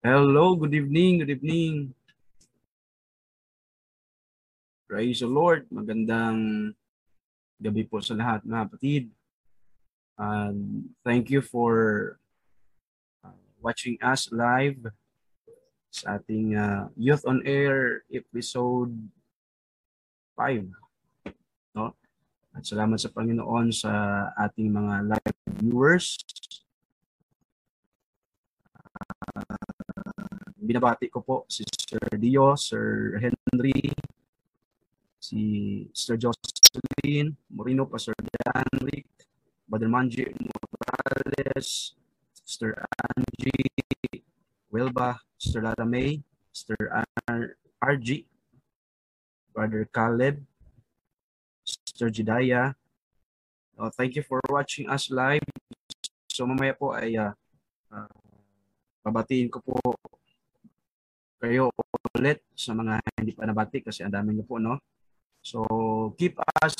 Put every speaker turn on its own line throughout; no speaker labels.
Hello, good evening, good evening. Praise the Lord. Magandang gabi po sa lahat mga kapatid. Um, thank you for uh, watching us live sa ating uh, Youth on Air episode 5. No? At salamat sa Panginoon sa ating mga live viewers. Binabati ko po si Sir Dio, Sir Henry, si Sir Jocelyn, Moreno, Pastor Danric, Brother Manji Morales, Sir Angie, Wilba, Sir Lara May, Sir R- RG, Brother Caleb, Sir Jediah. Uh, thank you for watching us live. So mamaya po ay uh, uh, babatiin ko po kayo ulit sa mga hindi pa nabati kasi ang dami niyo po, no? So, keep us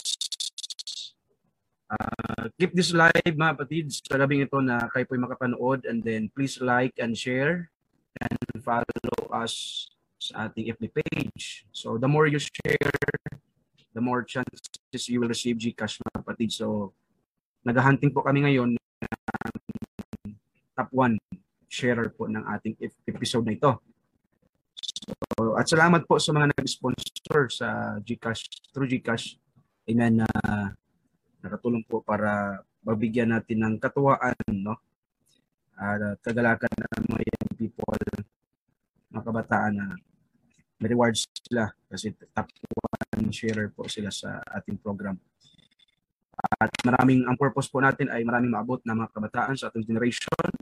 uh, keep this live mga kapatid sa labing ito na kayo po'y makapanood and then please like and share and follow us sa ating FB page. So, the more you share, the more chances you will receive Gcash mga kapatid. So, naghahunting po kami ngayon ng top 1 sharer po ng ating episode na ito. So, at salamat po sa mga nag-sponsor sa GCash, through GCash. Amen na uh, nakatulong po para mabigyan natin ng katuwaan, no? Uh, kagalakan ng mga young people, mga kabataan na may rewards sila kasi top one sharer po sila sa ating program. At maraming, ang purpose po natin ay maraming maabot na mga kabataan sa ating generation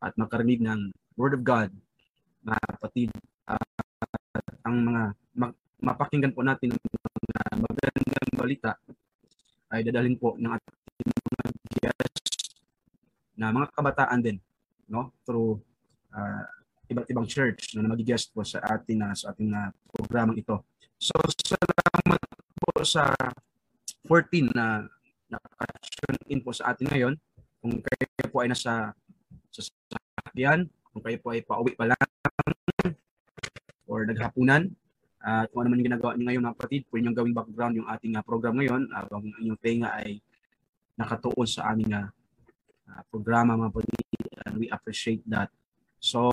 at makarinig ng Word of God mga kapatid uh, ang mga ma- mapakinggan po natin ng mga magandang balita ay dadalhin po ng ating mga guests na mga kabataan din no through uh, iba't ibang church na magigest po sa atin na sa ating uh, programang ito. So salamat po sa 14 na naka-tune in po sa atin ngayon. Kung kayo po ay nasa sa sasakyan, kung kayo po ay pauwi pa lang or naghapunan. Uh, kung ano man yung ginagawa niyo ngayon mga kapatid, pwede nyo gawing background yung ating uh, program ngayon habang uh, inyong tenga ay nakatuon sa aming uh, programa mga kapatid. And we appreciate that. So,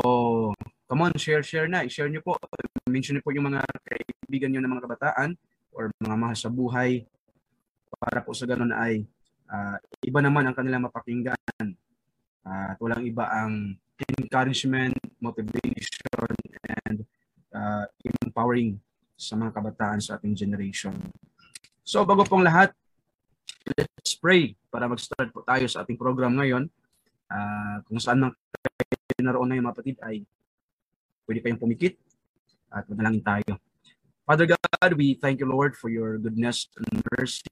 come on, share, share na. I-share nyo po. Mention nyo po yung mga kaibigan nyo ng mga kabataan or mga mahal sa buhay para po sa ganun ay uh, iba naman ang kanilang mapakinggan. Uh, at walang iba ang encouragement, motivation, and uh, empowering sa mga kabataan sa ating generation. So bago pong lahat, let's pray para mag-start po tayo sa ating program ngayon. Uh, kung saan man kayo naroon na yung mga ay pwede kayong pumikit at manalangin tayo. Father God, we thank you Lord for your goodness and mercy.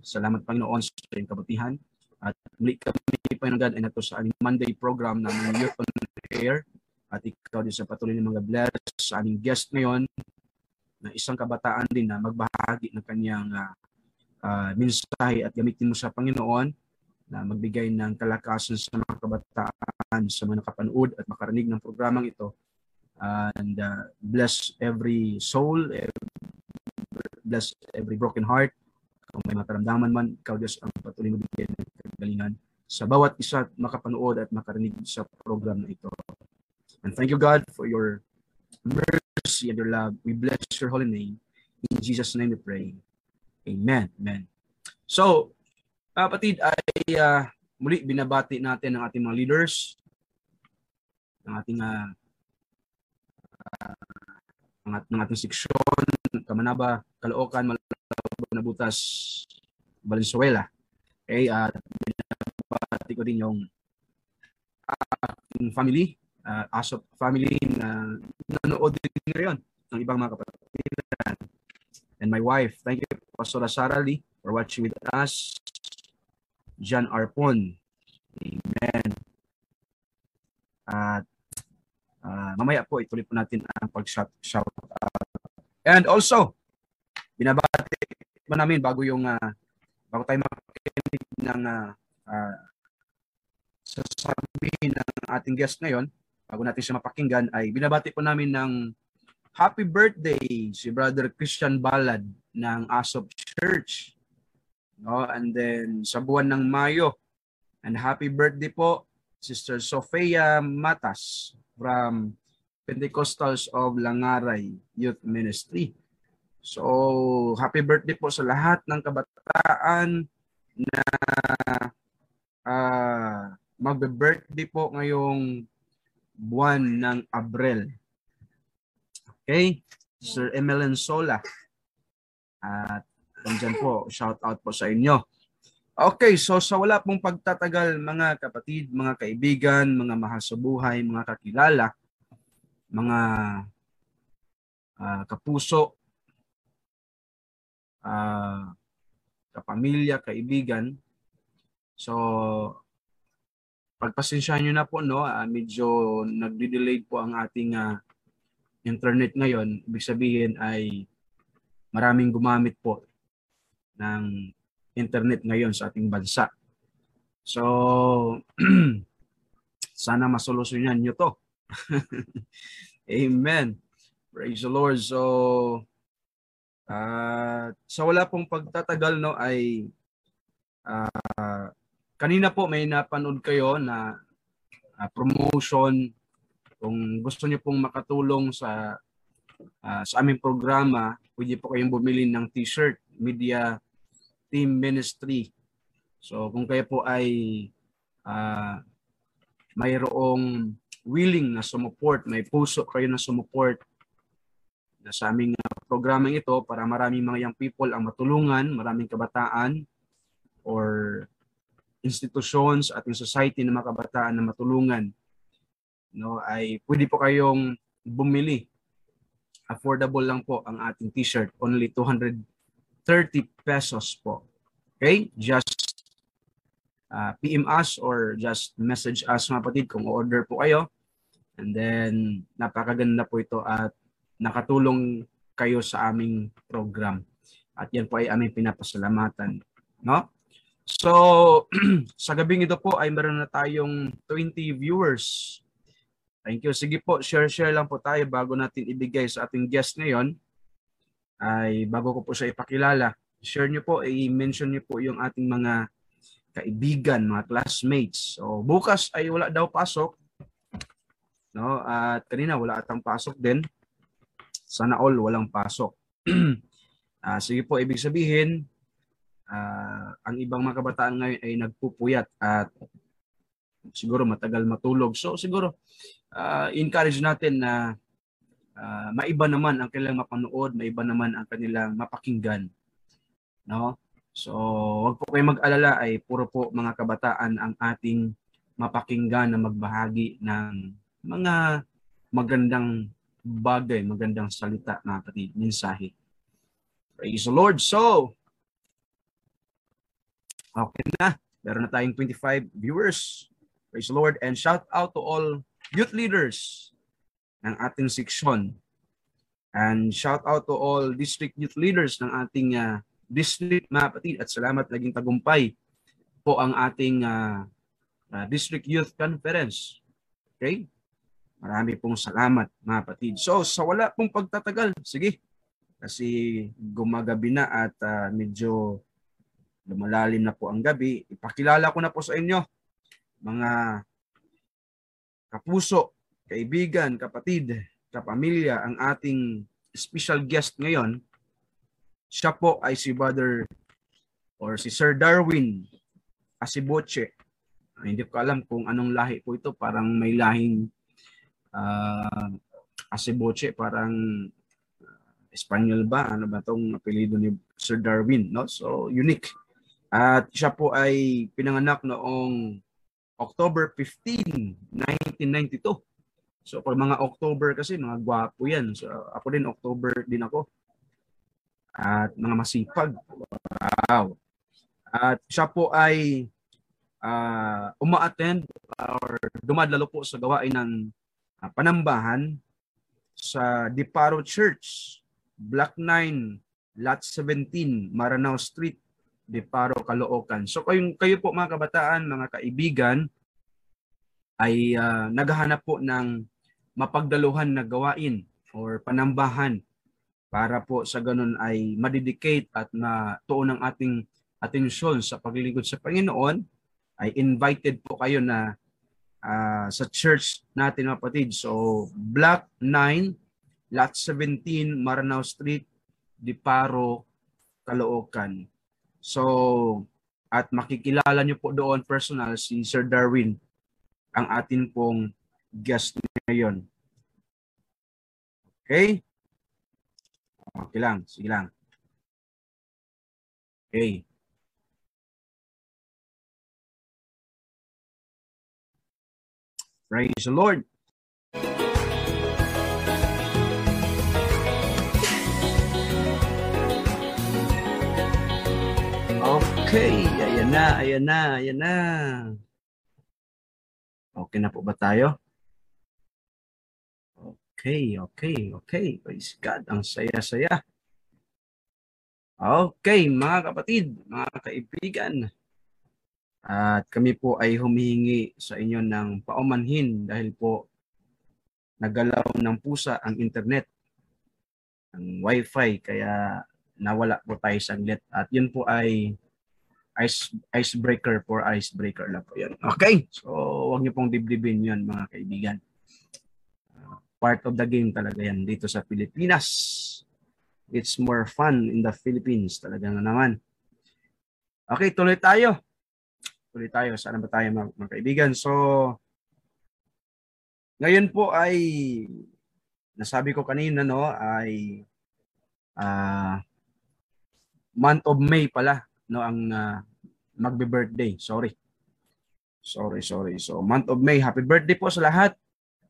Salamat Panginoon sa iyong kabutihan. At muli kami, Panginoon God, ay nato sa aming Monday program ng Youth on Air. At ikaw din sa patuloy ng mga bless sa aming guest ngayon na isang kabataan din na magbahagi ng kanyang uh, uh, mensahe at gamitin mo sa Panginoon na magbigay ng kalakasan sa mga kabataan sa mga nakapanood at makarinig ng programang ito. And uh, bless every soul, bless every broken heart. Kung may makaramdaman man, ikaw Diyos ang patuloy magbigay ng kagalingan sa bawat isa makapanood at makarinig sa program na ito. And thank you, God, for your mercy and your love. We bless your holy name. In Jesus' name we pray. Amen. Amen. So, kapatid, ay uh, muli binabati natin ang ating mga leaders, ng ating uh, uh, ng ating seksyon, Kamanaba, Caloocan, Malabo, Nabutas, Valenzuela. Okay, at uh, binabati ko din yung aking family, uh, ASOP family na nanood din ngayon ng ibang mga kapatiran. And my wife, thank you, Pastor Sarah Lee, for watching with us. John Arpon. Amen. At uh, mamaya po, ituloy po natin ang pag-shout shout out. And also, binabati pa namin bago yung uh, bago tayo makikinig ng uh, uh, sasabihin ng ating guest ngayon, bago natin siya mapakinggan, ay binabati po namin ng happy birthday si Brother Christian Balad ng Asop Church. No? And then sa buwan ng Mayo, and happy birthday po Sister Sofia Matas from Pentecostals of Langaray Youth Ministry. So, happy birthday po sa lahat ng kabataan na uh, magbe-birthday po ngayong buwan ng Abril. Okay? Sir Emelan Sola. At nandyan po, shout out po sa inyo. Okay, so sa wala pong pagtatagal mga kapatid, mga kaibigan, mga mahal sa buhay, mga kakilala, mga uh, kapuso, uh, kapamilya, kaibigan. So, pagpasensyahan nyo na po, no, uh, medyo nagde-delay po ang ating uh, internet ngayon. Ibig sabihin ay maraming gumamit po ng internet ngayon sa ating bansa. So, sana masolusyonan nyo to. Amen. Praise the Lord. So, uh, sa wala pong pagtatagal no ay uh, kanina po may napanood kayo na uh, promotion kung gusto niyo pong makatulong sa uh, sa aming programa, pwede po kayong bumili ng t-shirt, Media Team Ministry. So kung kayo po ay uh, mayroong willing na sumuport, may puso kayo na sumuport na sa aming programang ito para maraming mga young people ang matulungan, maraming kabataan or institutions at yung society ng mga kabataan na matulungan no ay pwede po kayong bumili. Affordable lang po ang ating t-shirt. Only 230 pesos po. Okay? Just uh, PM us or just message us mga patid kung order po kayo. And then napakaganda po ito at nakatulong kayo sa aming program. At yan po ay aming pinapasalamatan no So, sa gabing ito po ay meron na tayong 20 viewers. Thank you. Sige po, share-share lang po tayo bago natin ibigay sa ating guest ngayon. Ay bago ko po siya ipakilala, share niyo po, i-mention niyo po yung ating mga kaibigan, mga classmates. So, bukas ay wala daw pasok. No? At kanina wala atang pasok din. Sana all walang pasok. uh, sige po, ibig sabihin, uh, ang ibang mga kabataan ngayon ay nagpupuyat at siguro matagal matulog. So siguro uh, encourage natin na uh, maiba naman ang kanilang mapanood, maiba naman ang kanilang mapakinggan. No? So, wag po kayong mag-alala ay puro po mga kabataan ang ating mapakinggan na magbahagi ng mga magandang bagay, magandang salita, mga kapatid, mensahe. Praise the Lord. So, Okay na. Meron na tayong 25 viewers. Praise the Lord. And shout out to all youth leaders ng ating section. And shout out to all district youth leaders ng ating uh, district mga kapatid. At salamat naging tagumpay po ang ating uh, uh, district youth conference. Okay? Marami pong salamat mga kapatid. So sa wala pong pagtatagal, sige. Kasi gumagabi na at uh, medyo lumalalim na po ang gabi, ipakilala ko na po sa inyo, mga kapuso, kaibigan, kapatid, kapamilya, ang ating special guest ngayon, siya po ay si Brother or si Sir Darwin Asiboche. Uh, hindi ko alam kung anong lahi po ito. Parang may lahing uh, Asiboche, parang uh, Espanyol ba? Ano ba tong apelido ni Sir Darwin? No? So, unique. At siya po ay pinanganak noong October 15, 1992. So pag mga October kasi, mga gwapo yan. So ako din, October din ako. At mga masipag. Wow. At siya po ay uh, uma-attend or dumadalo po sa gawain ng uh, panambahan sa Diparo Church, Block 9, Lot 17, Maranao Street, de Paro, Caloocan. So kayo, kayo po mga kabataan, mga kaibigan, ay uh, naghahanap po ng mapagdaluhan na gawain or panambahan para po sa ganun ay madedicate at matuon ang ating atensyon sa paglilingkod sa Panginoon, ay invited po kayo na uh, sa church natin mga kapatid. So, Block 9, Lot 17, Maranao Street, Diparo, Caloocan. So, at makikilala nyo po doon personal si Sir Darwin, ang atin pong guest ngayon. Okay? Okay lang, sige lang. Okay. Praise the Lord. Okay, ayan na, ayan na, ayan na. Okay na po ba tayo? Okay, okay, okay. Praise God, ang saya-saya. Okay, mga kapatid, mga kaibigan, at kami po ay humihingi sa inyo ng paumanhin dahil po nagalaw ng pusa ang internet, ang wifi, kaya nawala po tayo saglit. At yun po ay ice icebreaker for icebreaker lang po yun. Okay, so huwag niyo pong dibdibin yun mga kaibigan. Uh, part of the game talaga yan dito sa Pilipinas. It's more fun in the Philippines talaga na naman. Okay, tuloy tayo tuloy tayo. Saan ba tayo mga, mga kaibigan? So, ngayon po ay, nasabi ko kanina, no, ay uh, month of May pala, no, ang uh, magbe-birthday. Sorry. Sorry, sorry. So, month of May. Happy birthday po sa lahat.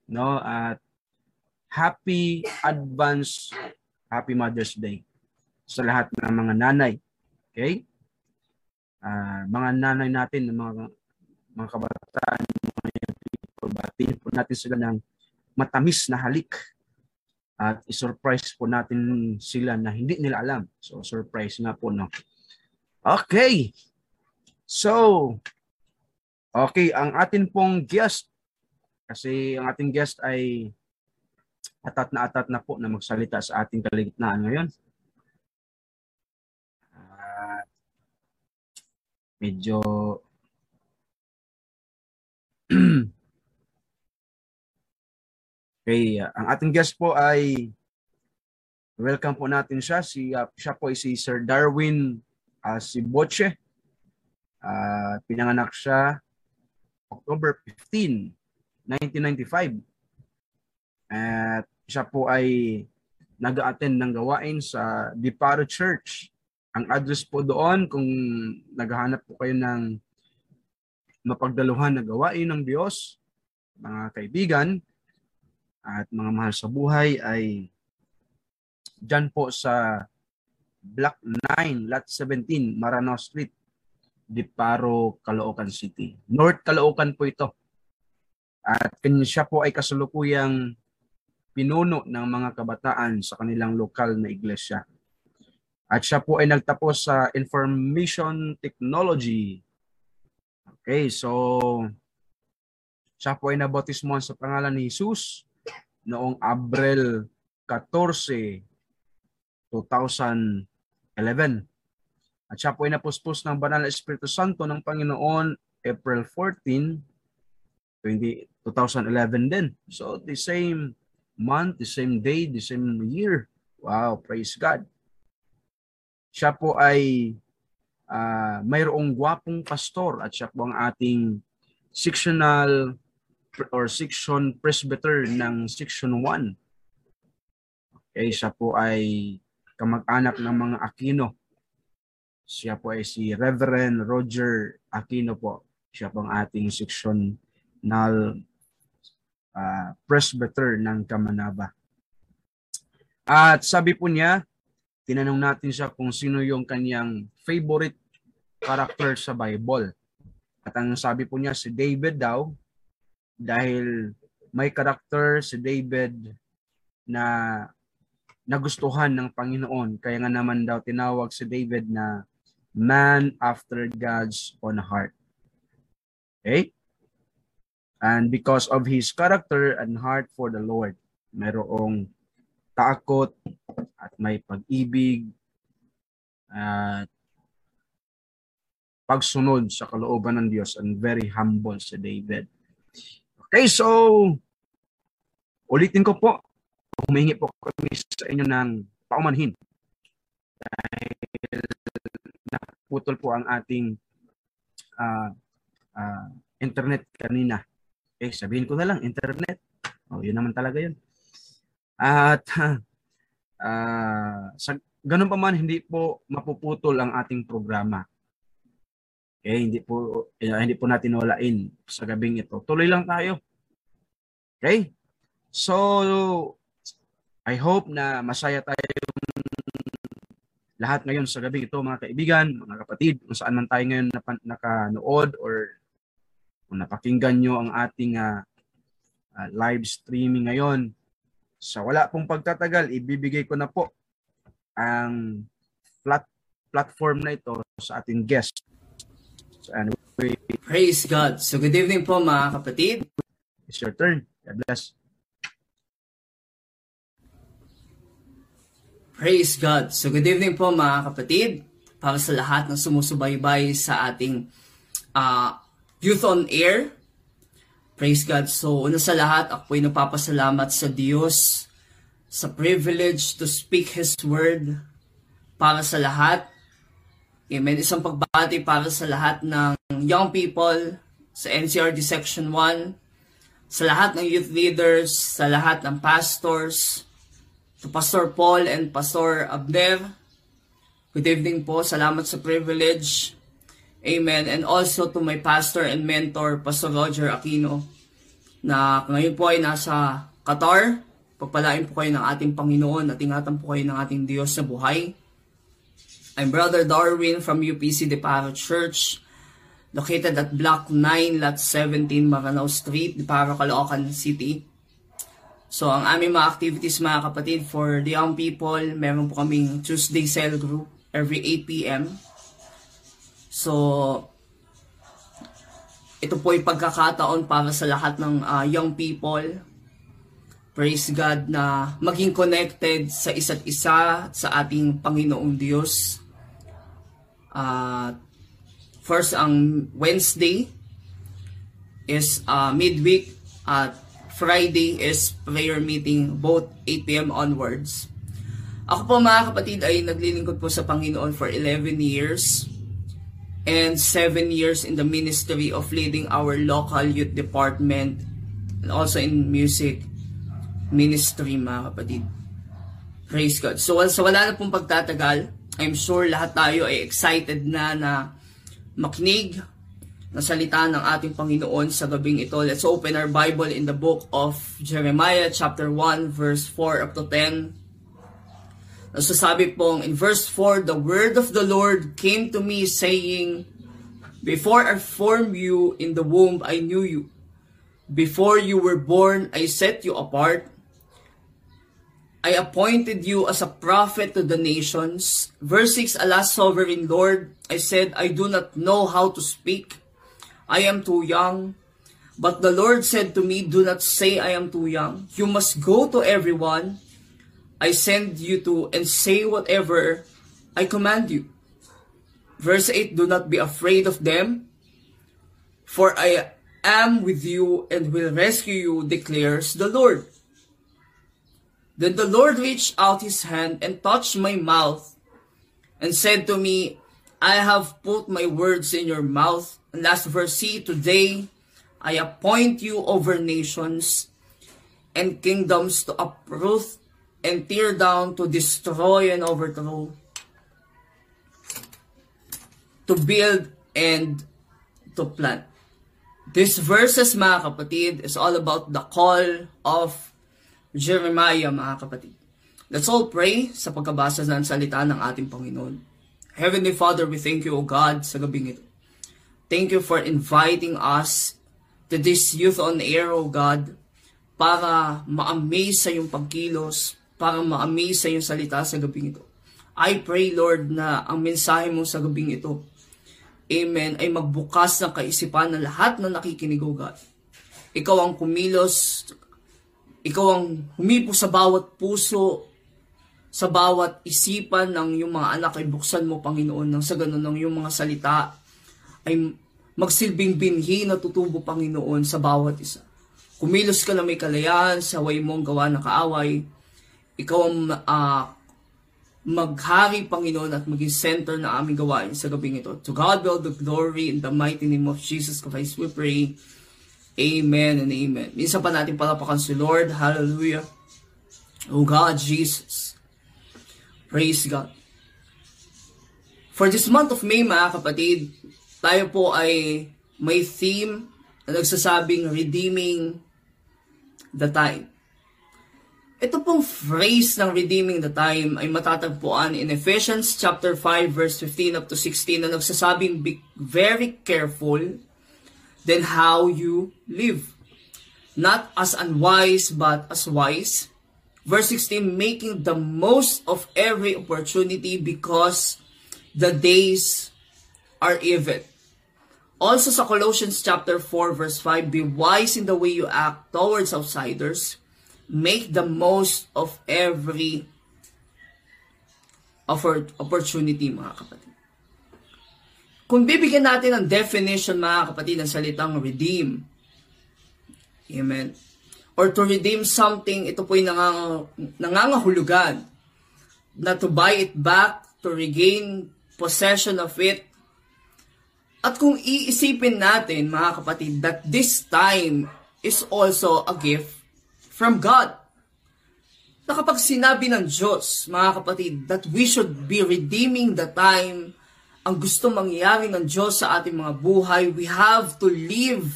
No, at happy advance happy Mother's Day sa lahat ng mga nanay. Okay? uh, mga nanay natin, mga mga kabataan, mga people, batiin po natin sila ng matamis na halik at i-surprise po natin sila na hindi nila alam. So, surprise nga po, no? Okay. So, okay, ang atin pong guest, kasi ang ating guest ay atat na atat na po na magsalita sa ating kaligitnaan ngayon. medyo Okay, uh, ang ating guest po ay welcome po natin siya. Si uh, siya po ay si Sir Darwin uh, Siboche. Uh, pinanganak siya October 15, 1995. At siya po ay nag-attend ng gawain sa Diparo Church ang address po doon, kung naghahanap po kayo ng mapagdaluhan na gawain ng Diyos, mga kaibigan, at mga mahal sa buhay ay dyan po sa Block 9, Lot 17, Maranao Street, Diparo, Caloocan City. North Caloocan po ito. At siya po ay kasalukuyang pinuno ng mga kabataan sa kanilang lokal na iglesia. At siya po ay nagtapos sa Information Technology. Okay, so siya po ay nabotismohan sa pangalan ni Jesus noong Abril 14, 2011. At siya po ay napuspos ng Banal na Espiritu Santo ng Panginoon April 14, 20, 2011 din. So the same month, the same day, the same year. Wow, praise God siya po ay uh, mayroong gwapong pastor at siya po ang ating sectional or section presbyter ng section 1. Okay, siya po ay kamag-anak ng mga Aquino. Siya po ay si Reverend Roger Aquino po. Siya po ang ating sectional uh, presbyter ng Kamanaba. At sabi po niya, tinanong natin siya kung sino yung kanyang favorite character sa Bible. At ang sabi po niya, si David daw, dahil may character si David na nagustuhan ng Panginoon. Kaya nga naman daw tinawag si David na man after God's own heart. Okay? And because of his character and heart for the Lord, merong takot at may pag-ibig at pagsunod sa kalooban ng Diyos and very humble si David. Okay, so ulitin ko po, humingi po kami sa inyo ng paumanhin dahil naputol po ang ating uh, uh, internet kanina. Eh, sabihin ko na lang, internet. Oh, yun naman talaga yun. At uh, sa ganun pa man, hindi po mapuputol ang ating programa. Okay, hindi po eh, hindi po natin walain sa gabing ito. Tuloy lang tayo. Okay? So I hope na masaya tayo lahat ngayon sa gabi ito mga kaibigan, mga kapatid, kung saan man tayo ngayon nakanood or kung napakinggan nyo ang ating uh, uh, live streaming ngayon. Sa wala pong pagtatagal, ibibigay ko na po ang plat platform na ito sa ating guest.
So anyway, Praise God. So good evening po mga kapatid.
It's your turn. God bless.
Praise God. So good evening po mga kapatid. Para sa lahat ng sumusubaybay sa ating uh, Youth on Air. Praise God. So una sa lahat, ako ay napapasalamat sa Diyos sa privilege to speak His Word para sa lahat. Amen. Isang pagbati para sa lahat ng young people sa NCRD Section 1, sa lahat ng youth leaders, sa lahat ng pastors, to Pastor Paul and Pastor Abner. Good evening po. Salamat sa privilege. Amen. And also to my pastor and mentor, Pastor Roger Aquino, na ngayon po ay nasa Qatar. Pagpalain po kayo ng ating Panginoon at ingatan po kayo ng ating Diyos sa buhay. I'm Brother Darwin from UPC De Paro Church, located at Block 9, Lot 17, Maranao Street, De Paro, Caloocan City. So, ang aming mga activities mga kapatid for the young people, meron po kaming Tuesday cell group every 8 p.m. So, ito po ay pagkakataon para sa lahat ng uh, young people. Praise God na maging connected sa isa't isa sa ating Panginoong Diyos. Uh, first, ang Wednesday is uh, midweek at Friday is prayer meeting, both 8 p.m. onwards. Ako po mga kapatid ay naglilingkod po sa Panginoon for 11 years and 7 years in the ministry of leading our local youth department and also in music ministry mga kapatid. Praise God. So, so wala na pong pagtatagal. I'm sure lahat tayo ay excited na na makinig na salita ng ating Panginoon sa gabing ito. Let's open our Bible in the book of Jeremiah chapter 1 verse 4 up to 10. Nasasabi pong in verse 4, The word of the Lord came to me saying, Before I formed you in the womb, I knew you. Before you were born, I set you apart. I appointed you as a prophet to the nations. Verse 6, Alas, sovereign Lord, I said, I do not know how to speak I am too young. But the Lord said to me, Do not say I am too young. You must go to everyone I send you to and say whatever I command you. Verse 8 Do not be afraid of them, for I am with you and will rescue you, declares the Lord. Then the Lord reached out his hand and touched my mouth and said to me, I have put my words in your mouth. Last verse, see, today I appoint you over nations and kingdoms to uproot and tear down, to destroy and overthrow, to build and to plant. This verses, mga kapatid, is all about the call of Jeremiah, mga kapatid. Let's all pray sa pagkabasa ng salita ng ating Panginoon. Heavenly Father, we thank you, O God, sa gabing ito. Thank you for inviting us to this youth on air, O God, para ma-amaze sa iyong pagkilos, para ma-amaze sa iyong salita sa gabing ito. I pray, Lord, na ang mensahe mo sa gabing ito, Amen, ay magbukas ng kaisipan ng lahat na nakikinig, O God. ikaw ang kumilos, ikaw ang humipo sa bawat puso, sa bawat isipan ng iyong mga anak ay buksan mo, Panginoon, nang sa ganun ng iyong mga salita ay magsilbing binhi na tutubo, Panginoon, sa bawat isa. Kumilos ka na may kalayaan sa way mong gawa ng kaaway. Ikaw ang uh, maghari, Panginoon, at maging center na aming gawain sa gabing ito. To God be all the glory in the mighty name of Jesus Christ we pray. Amen and amen. Minsan pa natin palapakan si Lord. Hallelujah. Oh God, Jesus. Praise God. For this month of May, mga kapatid, tayo po ay may theme na nagsasabing redeeming the time. Ito pong phrase ng redeeming the time ay matatagpuan in Ephesians chapter 5 verse 15 up to 16 na nagsasabing be very careful then how you live. Not as unwise but as wise. Verse 16, making the most of every opportunity because the days are evil. Also sa Colossians chapter 4 verse 5, be wise in the way you act towards outsiders. Make the most of every opportunity, mga kapatid. Kung bibigyan natin ng definition, mga kapatid, ng salitang redeem, amen, or to redeem something, ito po'y nangang, nangangahulugan na to buy it back, to regain possession of it, at kung iisipin natin, mga kapatid, that this time is also a gift from God. Na kapag sinabi ng Diyos, mga kapatid, that we should be redeeming the time, ang gusto mangyari ng Diyos sa ating mga buhay, we have to live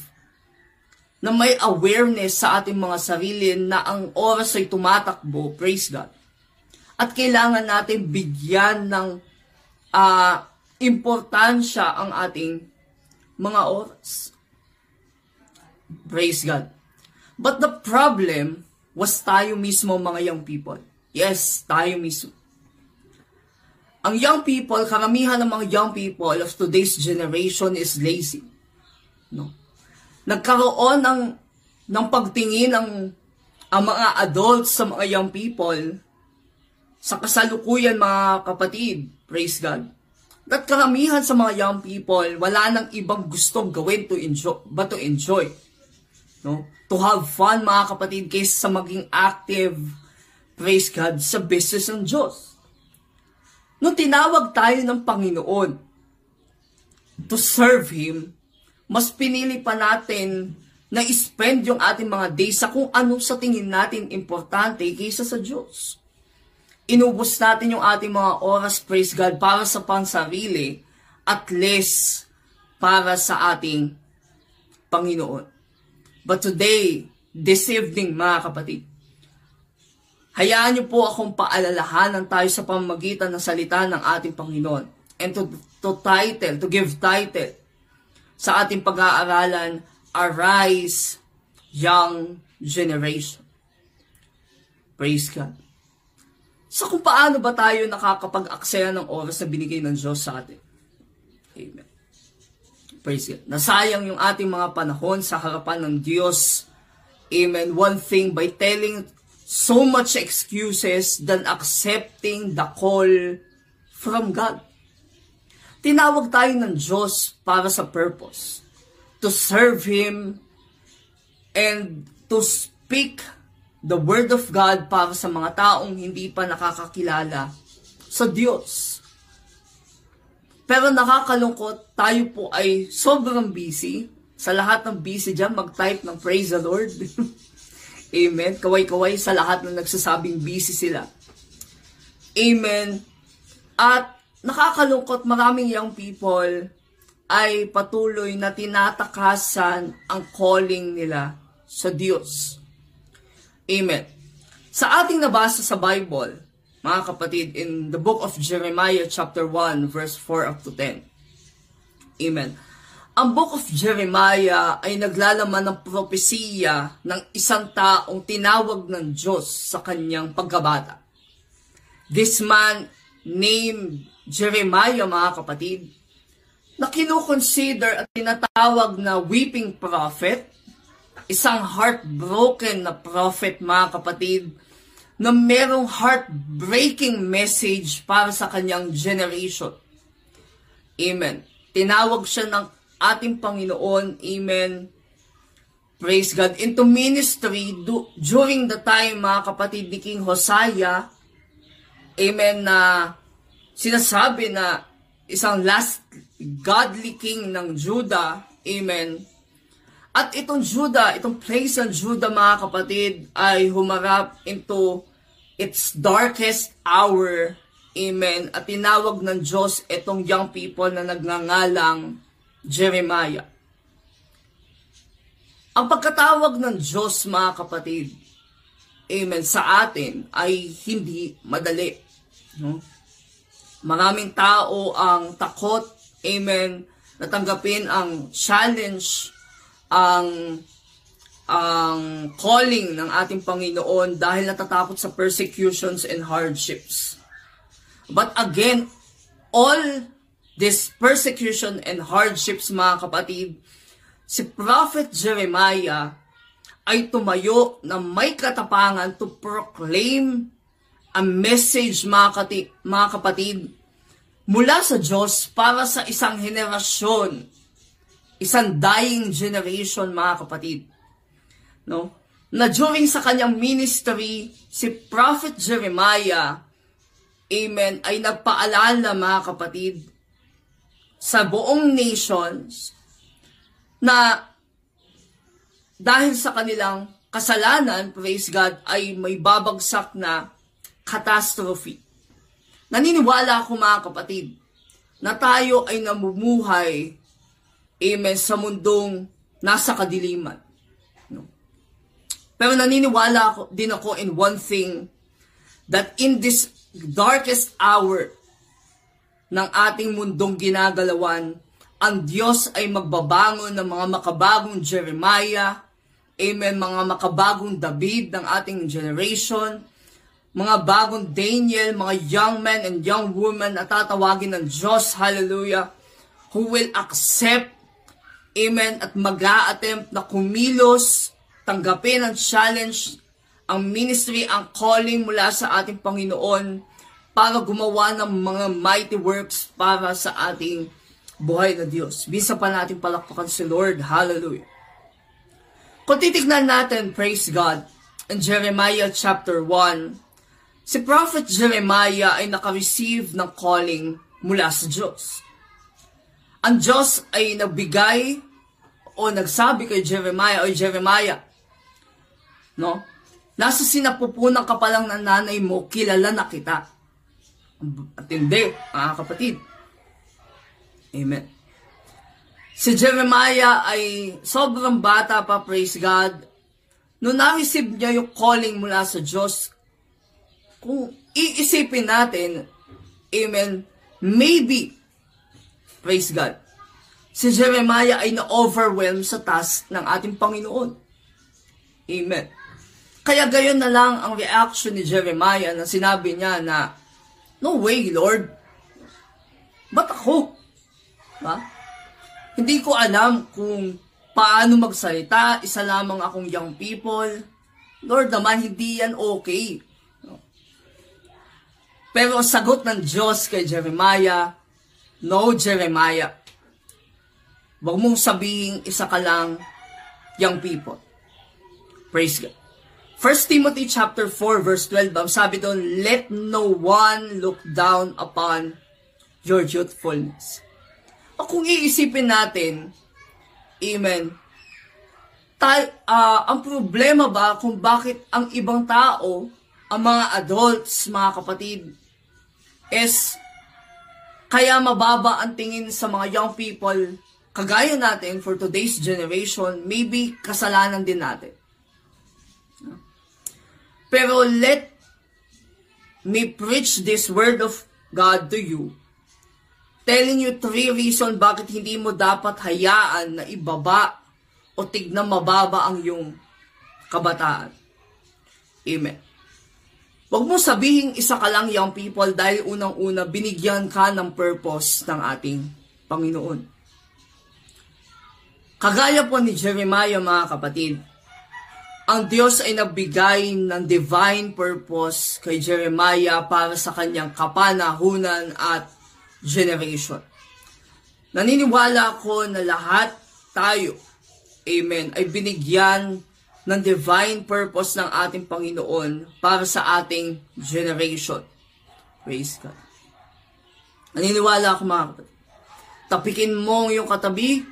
na may awareness sa ating mga sarili na ang oras ay tumatakbo, praise God. At kailangan natin bigyan ng uh, importansya ang ating mga oras. Praise God. But the problem was tayo mismo mga young people. Yes, tayo mismo. Ang young people, karamihan ng mga young people of today's generation is lazy. No? Nagkaroon ng, ng pagtingin ng ang mga adults sa mga young people sa kasalukuyan mga kapatid. Praise God that karamihan sa mga young people, wala nang ibang gustong gawin to enjoy, but to enjoy. No? To have fun, mga kapatid, kaysa sa maging active, praise God, sa business ng Diyos. Nung tinawag tayo ng Panginoon to serve Him, mas pinili pa natin na spend yung ating mga days sa kung ano sa tingin natin importante kaysa sa Diyos inubos natin yung ating mga oras, praise God, para sa pansarili at less para sa ating Panginoon. But today, this evening, mga kapatid, hayaan niyo po akong paalalahanan tayo sa pamagitan ng salita ng ating Panginoon and to, to title, to give title sa ating pag-aaralan, Arise, Young Generation. Praise God sa kung paano ba tayo nakakapag-aksaya ng oras na binigay ng Diyos sa atin. Amen. Praise God. Nasayang yung ating mga panahon sa harapan ng Diyos. Amen. One thing, by telling so much excuses than accepting the call from God. Tinawag tayo ng Diyos para sa purpose. To serve Him and to speak the Word of God para sa mga taong hindi pa nakakakilala sa Diyos. Pero nakakalungkot, tayo po ay sobrang busy. Sa lahat ng busy dyan, mag-type ng Praise the Lord. Amen. Kaway-kaway sa lahat ng nagsasabing busy sila. Amen. At nakakalungkot, maraming young people ay patuloy na tinatakasan ang calling nila sa Diyos. Amen. Sa ating nabasa sa Bible, mga kapatid, in the book of Jeremiah chapter 1 verse 4 up to 10. Amen. Ang book of Jeremiah ay naglalaman ng propesiya ng isang taong tinawag ng Diyos sa kanyang pagkabata. This man named Jeremiah, mga kapatid, na kinukonsider at tinatawag na weeping prophet isang heartbroken na prophet, mga kapatid, na merong heartbreaking message para sa kanyang generation. Amen. Tinawag siya ng ating Panginoon, Amen, Praise God. Into ministry do, during the time, mga kapatid ni King Hosea, Amen, na sinasabi na isang last godly king ng Judah, Amen. At itong Judah, itong place ng Judah, mga kapatid, ay humarap into its darkest hour, Amen. At tinawag ng Diyos itong young people na nagngangalang Jeremiah. Ang pagkatawag ng Diyos, mga kapatid, amen, sa atin ay hindi madali. No? Maraming tao ang takot, amen, natanggapin ang challenge, ang ang calling ng ating Panginoon dahil natatakot sa persecutions and hardships. But again, all this persecution and hardships, mga kapatid, si Prophet Jeremiah ay tumayo na may katapangan to proclaim a message mga, kapatid mula sa Diyos para sa isang henerasyon, isang dying generation mga kapatid. No? Na during sa kanyang ministry, si Prophet Jeremiah, amen, ay nagpaalala mga kapatid sa buong nations na dahil sa kanilang kasalanan, praise God, ay may babagsak na catastrophe. Naniniwala ako mga kapatid na tayo ay namumuhay amen, sa mundong nasa kadiliman. No? Pero naniniwala ako, din ako in one thing that in this darkest hour ng ating mundong ginagalawan, ang Diyos ay magbabangon ng mga makabagong Jeremiah, Amen, mga makabagong David ng ating generation, mga bagong Daniel, mga young men and young women na tatawagin ng Diyos, hallelujah, who will accept, amen, at mag attempt na kumilos, tanggapin ang challenge, ang ministry, ang calling mula sa ating Panginoon para gumawa ng mga mighty works para sa ating buhay na Diyos. Bisa pa natin palakpakan si Lord. Hallelujah. Kung titignan natin, praise God, in Jeremiah chapter 1, si Prophet Jeremiah ay naka-receive ng calling mula sa Diyos. Ang Diyos ay nagbigay o nagsabi kay Jeremiah o Jeremiah, no? Nasa sinapupunan ka pa lang ng nanay mo, kilala na kita. At hindi, mga kapatid. Amen. Si Jeremiah ay sobrang bata pa, praise God. Noong na-receive niya yung calling mula sa Diyos, kung iisipin natin, amen, maybe, praise God, si Jeremiah ay na-overwhelm sa task ng ating Panginoon. Amen. Kaya gayon na lang ang reaction ni Jeremiah na sinabi niya na, No way, Lord. Ba't ako? Ha? Hindi ko alam kung paano magsalita. Isa lamang akong young people. Lord naman, hindi yan okay. Pero sagot ng Diyos kay Jeremiah, No, Jeremiah. Huwag mong sabihin isa ka lang young people. Praise God. 1 Timothy chapter 4 verse 12, sabi doon, Let no one look down upon your youthfulness. O kung iisipin natin, amen, tay, uh, ang problema ba kung bakit ang ibang tao, ang mga adults, mga kapatid, is kaya mababa ang tingin sa mga young people, kagaya natin for today's generation, maybe kasalanan din natin. Pero let me preach this word of God to you telling you three reasons bakit hindi mo dapat hayaan na ibaba o tignan mababa ang iyong kabataan. Amen. Huwag mo sabihin isa ka lang young people dahil unang-una binigyan ka ng purpose ng ating Panginoon. Kagaya po ni Jeremiah mga kapatid, ang Diyos ay nagbigay ng divine purpose kay Jeremiah para sa kanyang kapanahunan at generation. Naniniwala ako na lahat tayo, amen, ay binigyan ng divine purpose ng ating Panginoon para sa ating generation. Praise God. Naniniwala ako mga kapatid. Tapikin mo yung katabi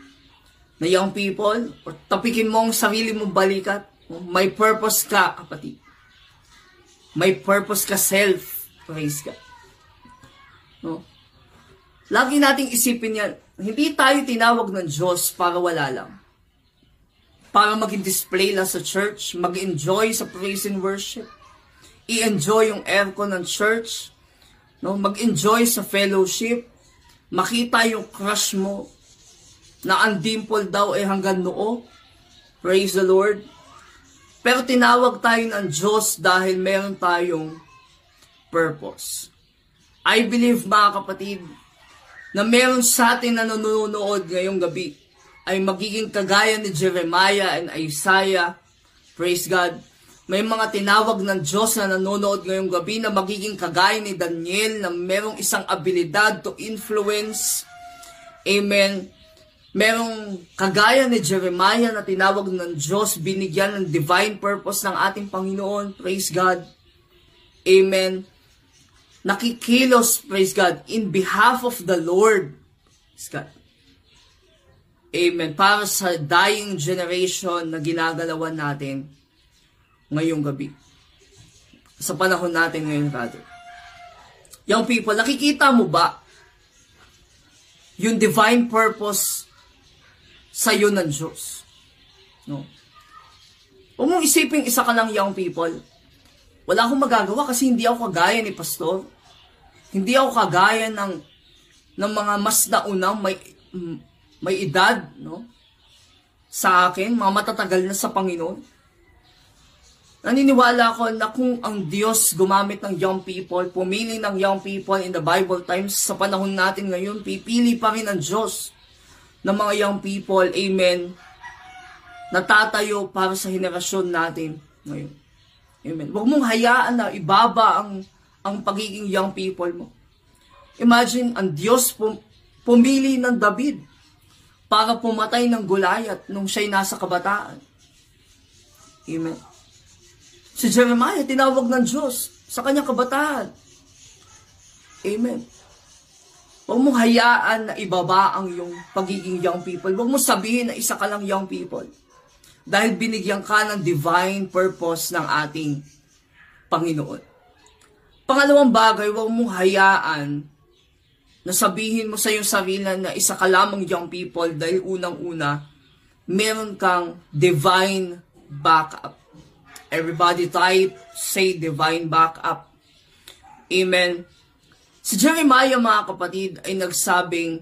na young people, or tapikin mo ang sarili mong balikat, may purpose ka, kapatid. May purpose ka self. Praise God. No? Lagi nating isipin yan, hindi tayo tinawag ng Diyos para wala lang. Para maging display lang sa church, mag-enjoy sa praise and worship, i-enjoy yung aircon ng church, no? mag-enjoy sa fellowship, makita yung crush mo, na ang dimple daw ay hanggang noo. Praise the Lord. Pero tinawag tayo ng Diyos dahil meron tayong purpose. I believe mga kapatid, na meron sa atin na nanonood ngayong gabi ay magiging kagaya ni Jeremiah and Isaiah. Praise God. May mga tinawag ng Diyos na nanonood ngayong gabi na magiging kagaya ni Daniel na merong isang abilidad to influence. Amen merong kagaya ni Jeremiah na tinawag ng Diyos, binigyan ng divine purpose ng ating Panginoon. Praise God. Amen. Nakikilos, praise God, in behalf of the Lord. Praise God. Amen. Para sa dying generation na ginagalawan natin ngayong gabi. Sa panahon natin ngayon, brother. Young people, nakikita mo ba yung divine purpose sa iyo ng Diyos. No? Huwag mong isipin isa ka lang young people. Wala akong magagawa kasi hindi ako kagaya ni pastor. Hindi ako kagaya ng ng mga mas naunang may may edad, no? Sa akin, mga matatagal na sa Panginoon. Naniniwala ako na kung ang Diyos gumamit ng young people, pumili ng young people in the Bible times, sa panahon natin ngayon, pipili pa rin ang Diyos ng mga young people, amen, natatayo para sa henerasyon natin ngayon. Amen. Huwag mong hayaan na ibaba ang, ang pagiging young people mo. Imagine, ang Diyos pum, pumili ng David para pumatay ng Goliath nung siya'y nasa kabataan. Amen. Si Jeremiah, tinawag ng Diyos sa kanyang kabataan. Amen. Huwag mong hayaan na ibaba ang iyong pagiging young people. Huwag mong sabihin na isa ka lang young people. Dahil binigyan ka ng divine purpose ng ating Panginoon. Pangalawang bagay, huwag mong hayaan na sabihin mo sa iyong sarili na isa ka lamang young people dahil unang-una, meron kang divine backup. Everybody type, say divine backup. Amen. Si Jeremiah mga kapatid ay nagsabing,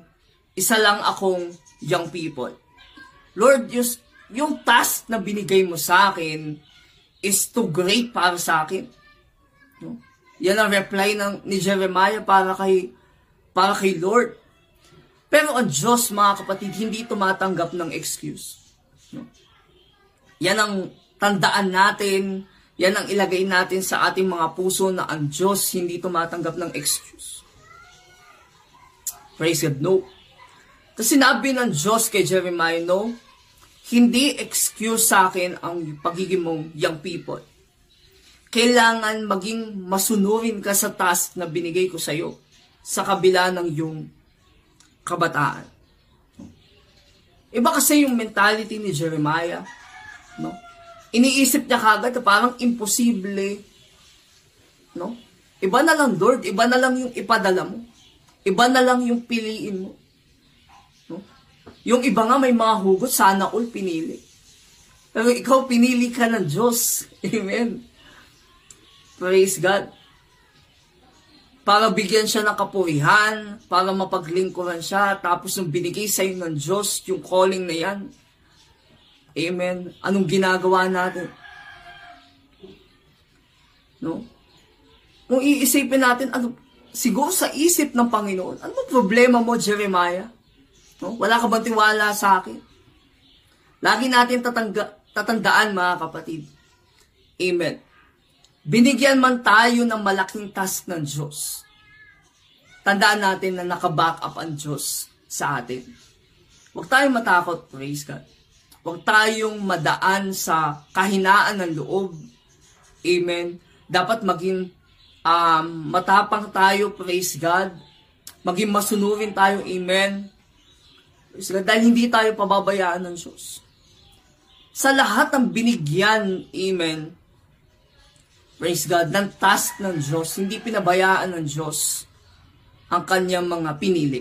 isa lang akong young people. Lord, yung, yung task na binigay mo sa akin is too great para sa akin. No? Yan ang reply ng, ni Jeremiah para kay, para kay Lord. Pero ang Diyos, mga kapatid, hindi tumatanggap ng excuse. No? Yan ang tandaan natin yan ang ilagay natin sa ating mga puso na ang Diyos hindi tumatanggap ng excuse. Praise God, no. Kasi sinabi ng Diyos kay Jeremiah, no, hindi excuse sa akin ang pagiging mong young people. Kailangan maging masunurin ka sa task na binigay ko sa iyo sa kabila ng iyong kabataan. Iba kasi yung mentality ni Jeremiah, no? iniisip niya kagad na parang imposible. No? Iba na lang, Lord. Iba na lang yung ipadala mo. Iba na lang yung piliin mo. No? Yung iba nga may mga hugot, sana all pinili. Pero ikaw pinili ka ng Diyos. Amen. Praise God. Para bigyan siya ng kapurihan, para mapaglingkuran siya, tapos nung binigay sa iyo ng Diyos, yung calling na yan, Amen. Anong ginagawa natin? No? Kung iisipin natin, ano, siguro sa isip ng Panginoon, ano problema mo, Jeremiah? No? Wala ka bang tiwala sa akin? Lagi natin tatangga, tatandaan, mga kapatid, Amen. Binigyan man tayo ng malaking task ng Diyos. Tandaan natin na nakaback up ang Diyos sa atin. Huwag tayong matakot, praise God. Huwag tayong madaan sa kahinaan ng loob. Amen. Dapat maging um, matapang tayo, praise God. Maging masunurin tayo, amen. Praise God. Dahil hindi tayo pababayaan ng Diyos. Sa lahat ng binigyan, amen, praise God, ng task ng Diyos, hindi pinabayaan ng Diyos ang kanyang mga pinili.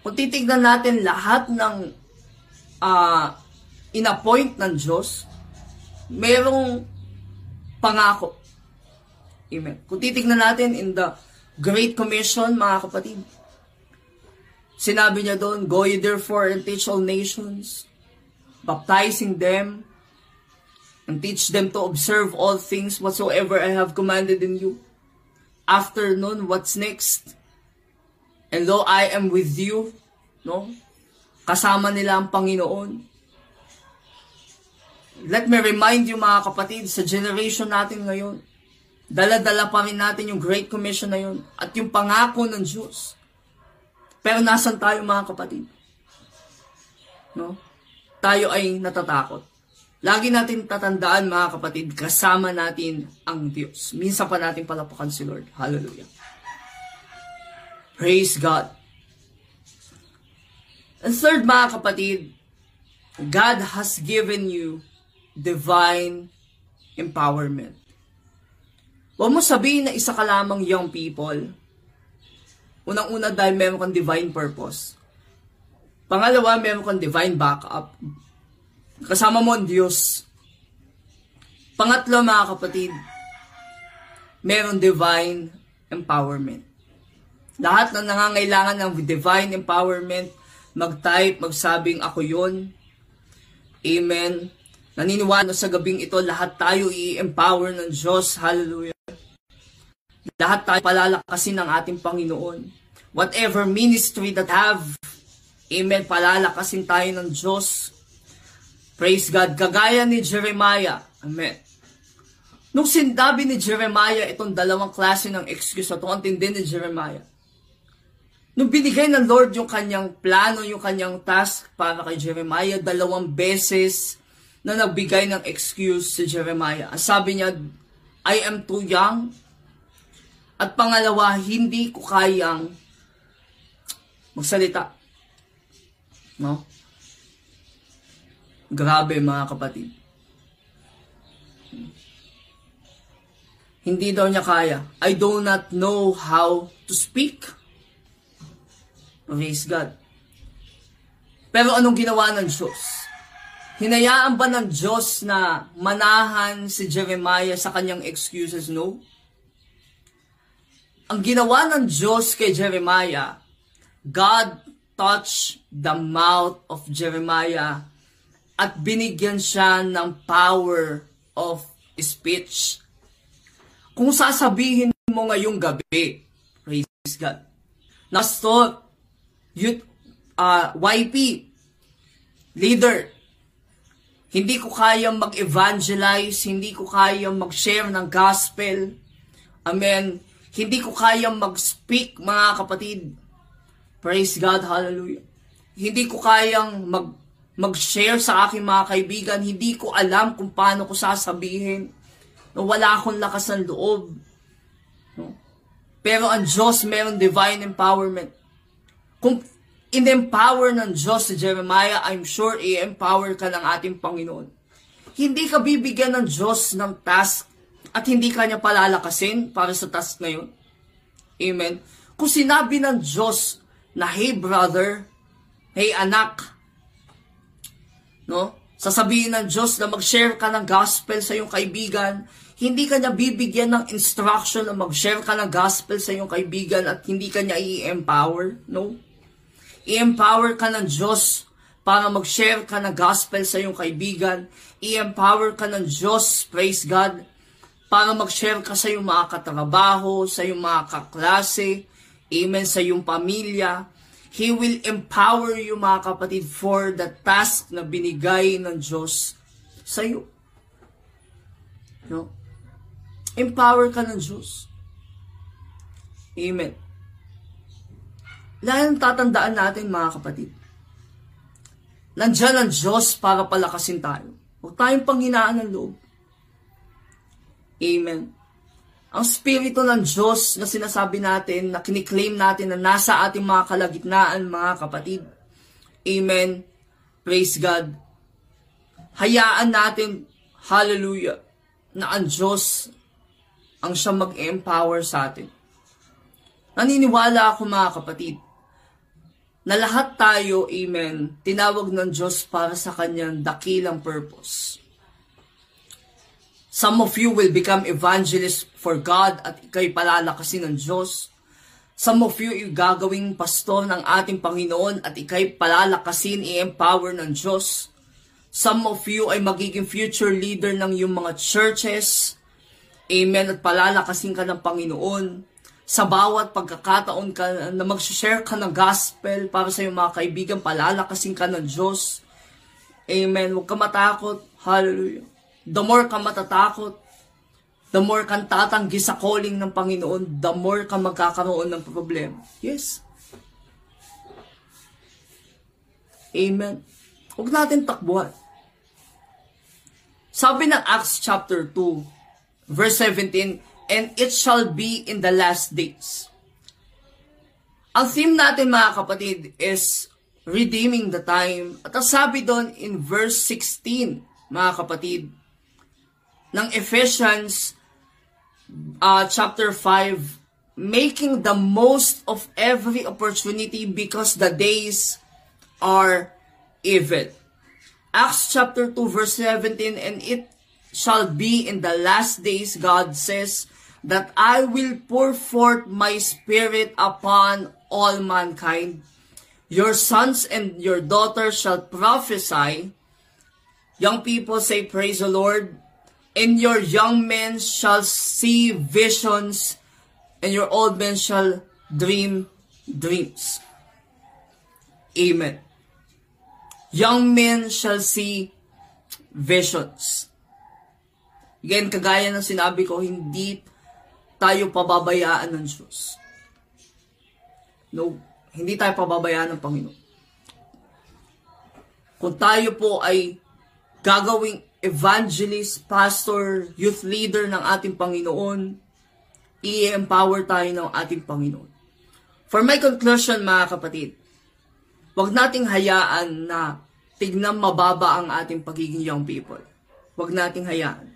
Kung titignan natin lahat ng uh, inappoint ng Diyos, merong pangako. Amen. Kung titignan natin in the Great Commission, mga kapatid, sinabi niya doon, Go ye therefore and teach all nations, baptizing them and teach them to observe all things whatsoever I have commanded in you. After nun, what's next? And lo, I am with you, no? Kasama nila ang Panginoon. Let me remind you mga kapatid, sa generation natin ngayon, dala-dala pa rin natin yung Great Commission na yun at yung pangako ng Diyos. Pero nasan tayo mga kapatid? No? Tayo ay natatakot. Lagi natin tatandaan mga kapatid, kasama natin ang Diyos. Minsan pa natin palapakan si Lord. Hallelujah. Praise God. And third mga kapatid, God has given you divine empowerment. Huwag mo sabihin na isa ka lamang young people. Unang-una dahil meron kang divine purpose. Pangalawa, meron kang divine backup Kasama mo ang Diyos. Pangatlo mga kapatid, meron divine empowerment. Lahat na nangangailangan ng divine empowerment, mag-type, magsabing ako yon. Amen. Naniniwala sa gabing ito, lahat tayo i-empower ng Diyos. Hallelujah. Lahat tayo palalakasin ng ating Panginoon. Whatever ministry that have, Amen, palalakasin tayo ng Diyos. Praise God. Kagaya ni Jeremiah. Amen. Nung sindabi ni Jeremiah itong dalawang klase ng excuse at ang tindi ni Jeremiah, nung binigay ng Lord yung kanyang plano, yung kanyang task para kay Jeremiah, dalawang beses na nagbigay ng excuse si Jeremiah. Sabi niya, I am too young. At pangalawa, hindi ko kayang magsalita. No? Grabe mga kapatid. Hindi daw niya kaya. I do not know how to speak. Praise God. Pero anong ginawa ng Diyos? Hinayaan ba ng Diyos na manahan si Jeremiah sa kanyang excuses? No. Ang ginawa ng Diyos kay Jeremiah, God touched the mouth of Jeremiah at binigyan siya ng power of speech. Kung sasabihin mo ngayong gabi, praise God, Pastor, youth, uh, YP, leader, hindi ko kayang mag-evangelize, hindi ko kayang mag-share ng gospel. Amen. Hindi ko kayang mag-speak, mga kapatid. Praise God, hallelujah. Hindi ko kayang mag mag-share sa aking mga kaibigan, hindi ko alam kung paano ko sasabihin. No, wala akong lakas ng loob. No? Pero ang Diyos meron divine empowerment. Kung in-empower ng Diyos si Jeremiah, I'm sure i-empower ka ng ating Panginoon. Hindi ka bibigyan ng Diyos ng task at hindi ka niya palalakasin para sa task na yun. Amen. Kung sinabi ng Diyos na, hey brother, hey anak, no? Sasabihin ng Diyos na mag-share ka ng gospel sa iyong kaibigan, hindi ka niya bibigyan ng instruction na mag-share ka ng gospel sa iyong kaibigan at hindi ka niya i-empower, no? I-empower ka ng Diyos para mag-share ka ng gospel sa iyong kaibigan. I-empower ka ng Diyos, praise God, para mag-share ka sa iyong mga katrabaho, sa iyong mga kaklase, amen, sa iyong pamilya, He will empower you mga kapatid for the task na binigay ng Diyos sa iyo. No? Empower ka ng Diyos. Amen. Lalo tatandaan natin mga kapatid. Nandiyan ang Diyos para palakasin tayo. Huwag tayong panghinaan ng loob. Amen. Ang Spirito ng Diyos na sinasabi natin, na kiniklaim natin na nasa ating mga kalagitnaan, mga kapatid. Amen. Praise God. Hayaan natin, hallelujah, na ang Diyos ang siya mag-empower sa atin. Naniniwala ako mga kapatid, na lahat tayo, amen, tinawag ng Diyos para sa kanyang dakilang purpose. Some of you will become evangelists for God at ikay palalakasin ng Diyos. Some of you gagawing pastor ng ating Panginoon at ikay palalakasin, i-empower ng Diyos. Some of you ay magiging future leader ng iyong mga churches. Amen. At palalakasin ka ng Panginoon. Sa bawat pagkakataon ka na mag-share ka ng gospel para sa iyong mga kaibigan, palalakasin ka ng Diyos. Amen. Huwag ka matakot. Hallelujah. The more ka matatakot, the more kang tatanggi sa calling ng Panginoon, the more ka magkakaroon ng problema. Yes. Amen. Huwag natin takbuhan. Sabi ng Acts chapter 2, verse 17, And it shall be in the last days. Ang theme natin mga kapatid is redeeming the time. At ang sabi doon in verse 16, mga kapatid, ng Ephesians uh, chapter 5, making the most of every opportunity because the days are evil. Acts chapter 2 verse 17, and it shall be in the last days, God says, that I will pour forth my spirit upon all mankind. Your sons and your daughters shall prophesy. Young people say, Praise the Lord. And your young men shall see visions, and your old men shall dream dreams. Amen. Young men shall see visions. Again, kagaya ng sinabi ko, hindi tayo pababayaan ng Diyos. No, hindi tayo pababayaan ng Panginoon. Kung tayo po ay gagawing evangelist, pastor, youth leader ng ating Panginoon, i-empower tayo ng ating Panginoon. For my conclusion, mga kapatid, huwag nating hayaan na tignan mababa ang ating pagiging young people. Huwag nating hayaan.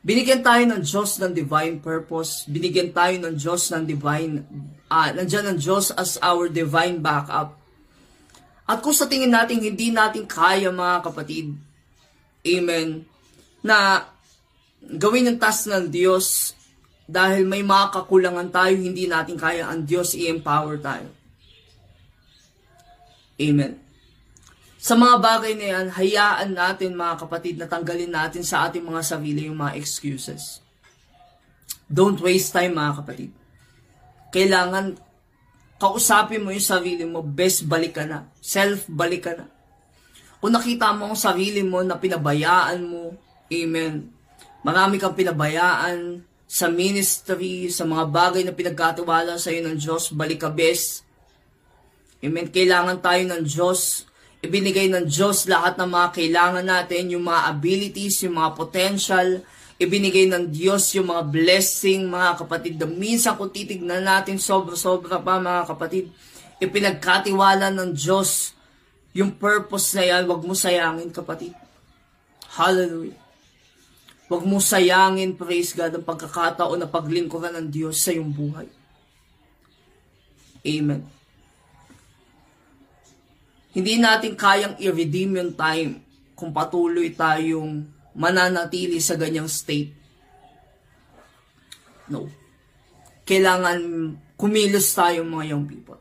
Binigyan tayo ng Diyos ng divine purpose. Binigyan tayo ng Diyos ng divine, uh, nandyan ng Diyos as our divine backup. At kung sa tingin natin hindi natin kaya mga kapatid, amen, na gawin ng task ng Diyos dahil may mga kakulangan tayo, hindi natin kaya ang Diyos i-empower tayo. Amen. Sa mga bagay na yan, hayaan natin mga kapatid na tanggalin natin sa ating mga sarili yung mga excuses. Don't waste time mga kapatid. Kailangan kausapin mo yung sarili mo, best balik ka na. Self, balik ka na. Kung nakita mo ang sarili mo na pinabayaan mo, amen, marami kang pinabayaan sa ministry, sa mga bagay na pinagkatiwala sa iyo ng Diyos, balik ka best. Amen. Kailangan tayo ng Diyos Ibinigay ng Diyos lahat ng mga kailangan natin, yung mga abilities, yung mga potential. Ibinigay ng Diyos yung mga blessing, mga kapatid, na minsan kung titignan natin, sobra-sobra pa, mga kapatid. Ipinagkatiwala ng Diyos yung purpose na yan, wag mo sayangin, kapatid. Hallelujah. Huwag mo sayangin, praise God, ang pagkakataon na paglingkuran ng Diyos sa iyong buhay. Amen. Hindi natin kayang i-redeem yung time kung patuloy tayong mananatili sa ganyang state. No. Kailangan kumilos tayo mga young people.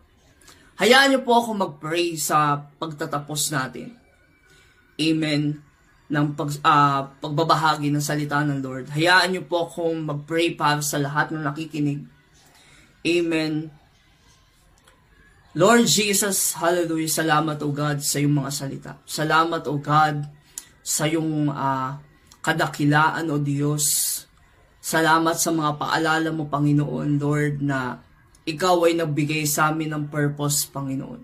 Hayaan niyo po ako mag-pray sa pagtatapos natin. Amen ng pag, uh, pagbabahagi ng salita ng Lord. Hayaan niyo po akong mag-pray para sa lahat ng nakikinig. Amen Lord Jesus, hallelujah, salamat o God sa iyong mga salita. Salamat o God sa iyong uh, kadakilaan o Diyos. Salamat sa mga paalala mo, Panginoon, Lord, na ikaw ay nagbigay sa amin ng purpose, Panginoon.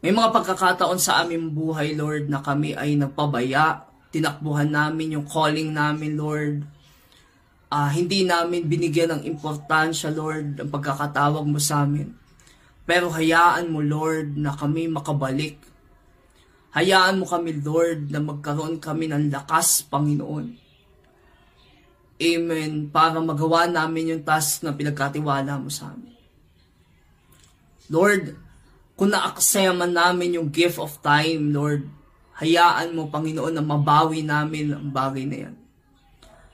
May mga pagkakataon sa aming buhay, Lord, na kami ay nagpabaya, tinakbuhan namin yung calling namin, Lord. Uh, hindi namin binigyan ng importansya, Lord, ang pagkakatawag mo sa amin. Pero hayaan mo, Lord, na kami makabalik. Hayaan mo kami, Lord, na magkaroon kami ng lakas, Panginoon. Amen. Para magawa namin yung task na pinagkatiwala mo sa amin. Lord, kung naaksaya man namin yung gift of time, Lord, hayaan mo, Panginoon, na mabawi namin ang bagay na yan.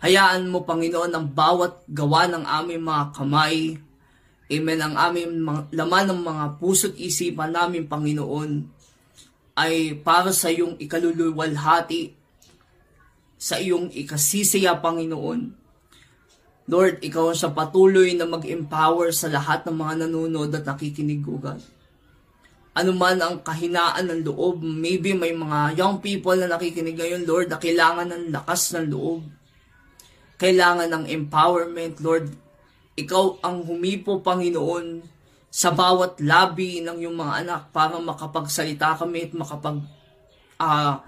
Hayaan mo, Panginoon, ang bawat gawa ng aming mga kamay, Amen, ang aming laman ng mga puso't isipan namin, Panginoon, ay para sa iyong ikaluluwalhati, sa iyong ikasisiya, Panginoon. Lord, ikaw ang siya patuloy na mag-empower sa lahat ng mga nanonood at nakikinig, O God ano man ang kahinaan ng loob. Maybe may mga young people na nakikinig ngayon, Lord, na kailangan ng lakas ng loob. Kailangan ng empowerment, Lord. Ikaw ang humipo, Panginoon, sa bawat labi ng iyong mga anak para makapagsalita kami at makapag uh,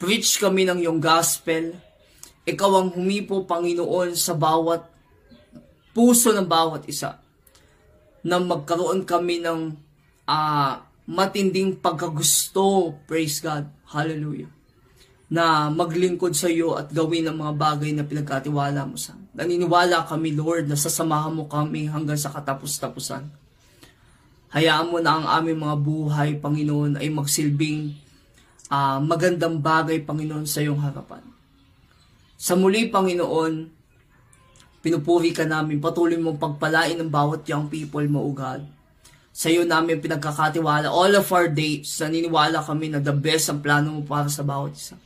preach kami ng iyong gospel. Ikaw ang humipo, Panginoon, sa bawat puso ng bawat isa. Na magkaroon kami ng uh, matinding pagkagusto, praise God, hallelujah, na maglingkod sa iyo at gawin ang mga bagay na pinagkatiwala mo sa Naniniwala kami, Lord, na sasamahan mo kami hanggang sa katapos-tapusan. Hayaan mo na ang aming mga buhay, Panginoon, ay magsilbing uh, magandang bagay, Panginoon, sa iyong harapan. Sa muli, Panginoon, pinupuri ka namin, patuloy mong pagpalain ng bawat young people mo, O God sa iyo namin pinagkakatiwala. All of our days, naniniwala kami na the best ang plano mo para sa bawat isa.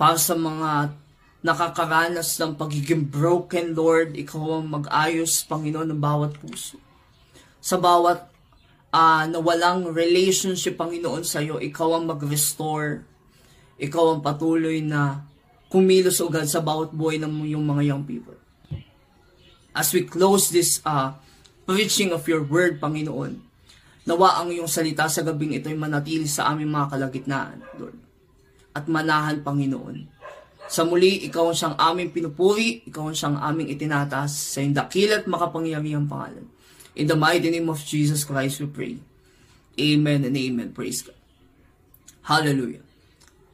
Para sa mga nakakaranas ng pagiging broken, Lord, ikaw ang mag-ayos, Panginoon, ng bawat puso. Sa bawat uh, nawalang relationship, Panginoon, sa iyo, ikaw ang mag-restore. Ikaw ang patuloy na kumilos agad sa bawat buhay ng yung mga young people. As we close this uh, preaching of your word, Panginoon. Nawa ang iyong salita sa gabing ito ay manatili sa aming mga kalagitnaan, Lord. At manahan, Panginoon. Sa muli, ikaw ang siyang aming pinupuri, ikaw ang siyang aming itinataas sa iyong dakilat makapangyarihang pangalan. In the mighty name of Jesus Christ we pray. Amen and amen. Praise God. Hallelujah.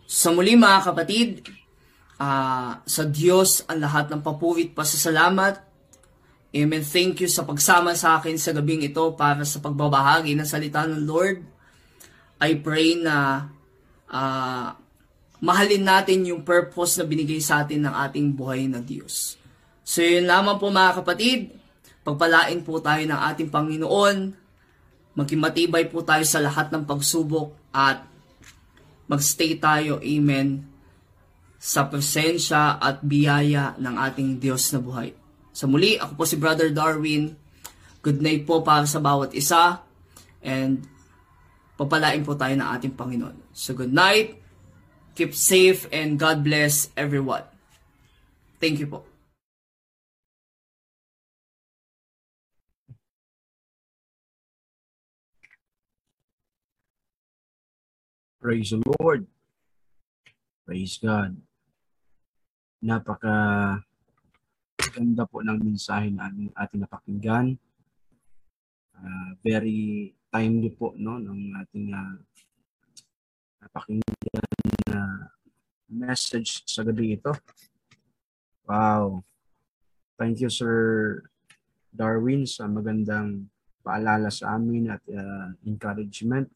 Sa muli mga kapatid, uh, sa Diyos ang lahat ng papurit pa sa salamat Amen. Thank you sa pagsama sa akin sa gabing ito para sa pagbabahagi ng salita ng Lord. I pray na uh, mahalin natin yung purpose na binigay sa atin ng ating buhay na Diyos. So yun lamang po mga kapatid, pagpalain po tayo ng ating Panginoon, maging matibay po tayo sa lahat ng pagsubok at magstay tayo, amen, sa presensya at biyaya ng ating Diyos na buhay. Sa muli, ako po si Brother Darwin. Good night po para sa bawat isa. And papalain po tayo ng ating Panginoon. So good night, keep safe, and God bless everyone. Thank you po.
Praise the Lord. Praise God. Napaka Ganda po ng mensahe na ating napakinggan. Uh, very timely po no ng ating uh, napakinggan na message sa gabi ito. Wow. Thank you Sir Darwin sa magandang paalala sa amin at uh, encouragement.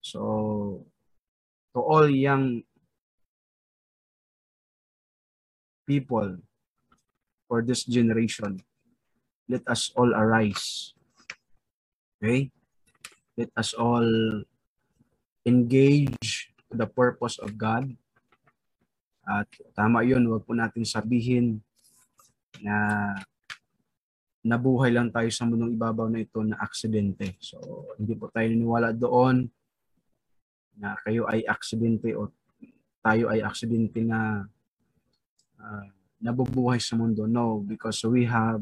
So to all young people for this generation. Let us all arise. Okay? Let us all engage the purpose of God. At tama yun, huwag po natin sabihin na nabuhay lang tayo sa mundong ibabaw na ito na aksidente. So, hindi po tayo niniwala doon na kayo ay aksidente o tayo ay aksidente na uh, nabubuhay sa mundo. No, because we have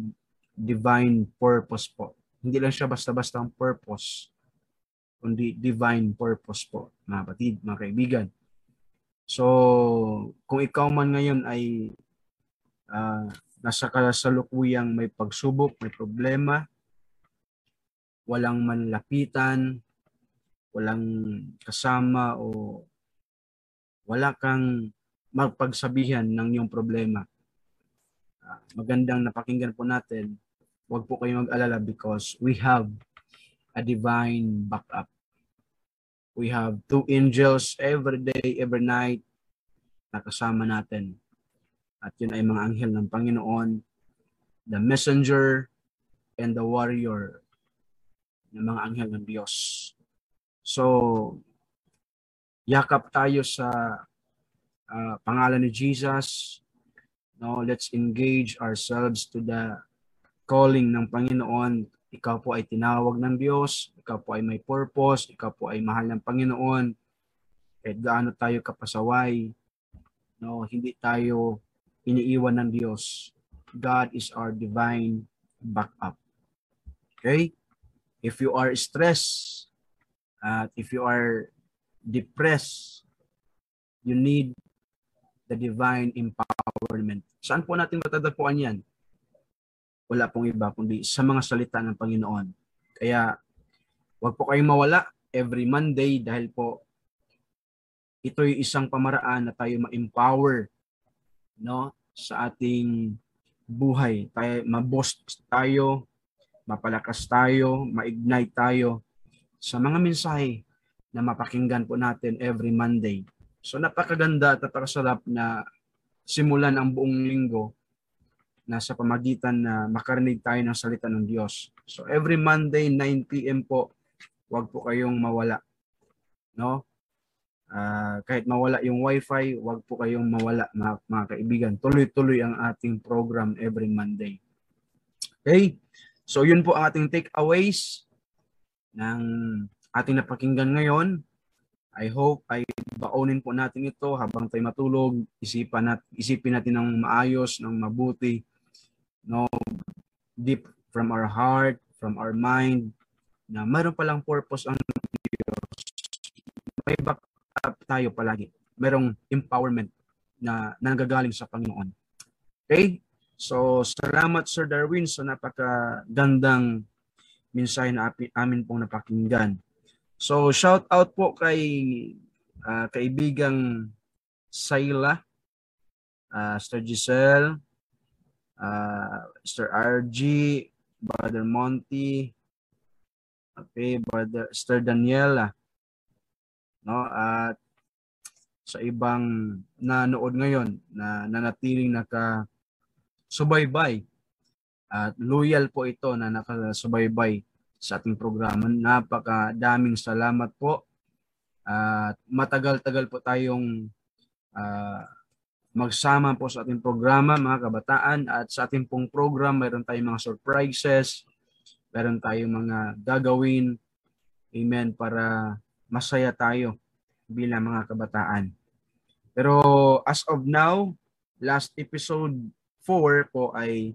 divine purpose po. Hindi lang siya basta-basta ang purpose, kundi divine purpose po, mga batid, mga kaibigan. So, kung ikaw man ngayon ay uh, nasa kasalukuyang may pagsubok, may problema, walang manlapitan, walang kasama o wala kang magpagsabihan ng iyong problema. Uh, magandang napakinggan po natin. Huwag po kayong mag-alala because we have a divine backup. We have two angels every day, every night na kasama natin. At yun ay mga anghel ng Panginoon, the messenger and the warrior ng mga anghel ng Diyos. So, yakap tayo sa uh, pangalan ni Jesus. No, let's engage ourselves to the calling ng Panginoon. Ikaw po ay tinawag ng Diyos, ikaw po ay may purpose, ikaw po ay mahal ng Panginoon. Kahit gaano tayo kapasaway, no, hindi tayo iniiwan ng Diyos. God is our divine backup. Okay? If you are stressed, at if you are depressed, you need the divine empowerment. Saan po natin matatagpuan yan? Wala pong iba kundi sa mga salita ng Panginoon. Kaya wag po kayong mawala every Monday dahil po ito'y isang pamaraan na tayo ma-empower no sa ating buhay. Tayo ma-boost tayo, mapalakas tayo, ma-ignite tayo sa mga mensahe na mapakinggan po natin every Monday. So napakaganda at napakasarap na simulan ang buong linggo na sa pamagitan na makarinig tayo ng salita ng Diyos. So every Monday 9 p.m. po, huwag po kayong mawala. No? Uh, kahit mawala yung wifi, huwag po kayong mawala mga, mga kaibigan. Tuloy-tuloy ang ating program every Monday. Okay? So yun po ang ating takeaways ng ating napakinggan ngayon. I hope ay baonin po natin ito habang tayo matulog, isipan nat isipin natin ng maayos, ng mabuti, no deep from our heart, from our mind na mayroon palang purpose ang Diyos. May backup tayo palagi. Merong empowerment na nanggagaling sa Panginoon. Okay? So, salamat Sir Darwin sa napakagandang mensahe na amin pong napakinggan. So shout out po kay uh, kaibigang Sayla, uh, Sir Giselle, uh, Sir RG, Brother Monty, okay, Brother Sir Daniela, no, at sa ibang nanood ngayon na nanatiling naka subaybay at loyal po ito na nakasubaybay sa ating programa. Napakadaming salamat po. At matagal-tagal po tayong uh, magsama po sa ating programa mga kabataan at sa ating pong program mayroon tayong mga surprises, mayroon tayong mga gagawin, amen, para masaya tayo bilang mga kabataan. Pero as of now, last episode 4 po ay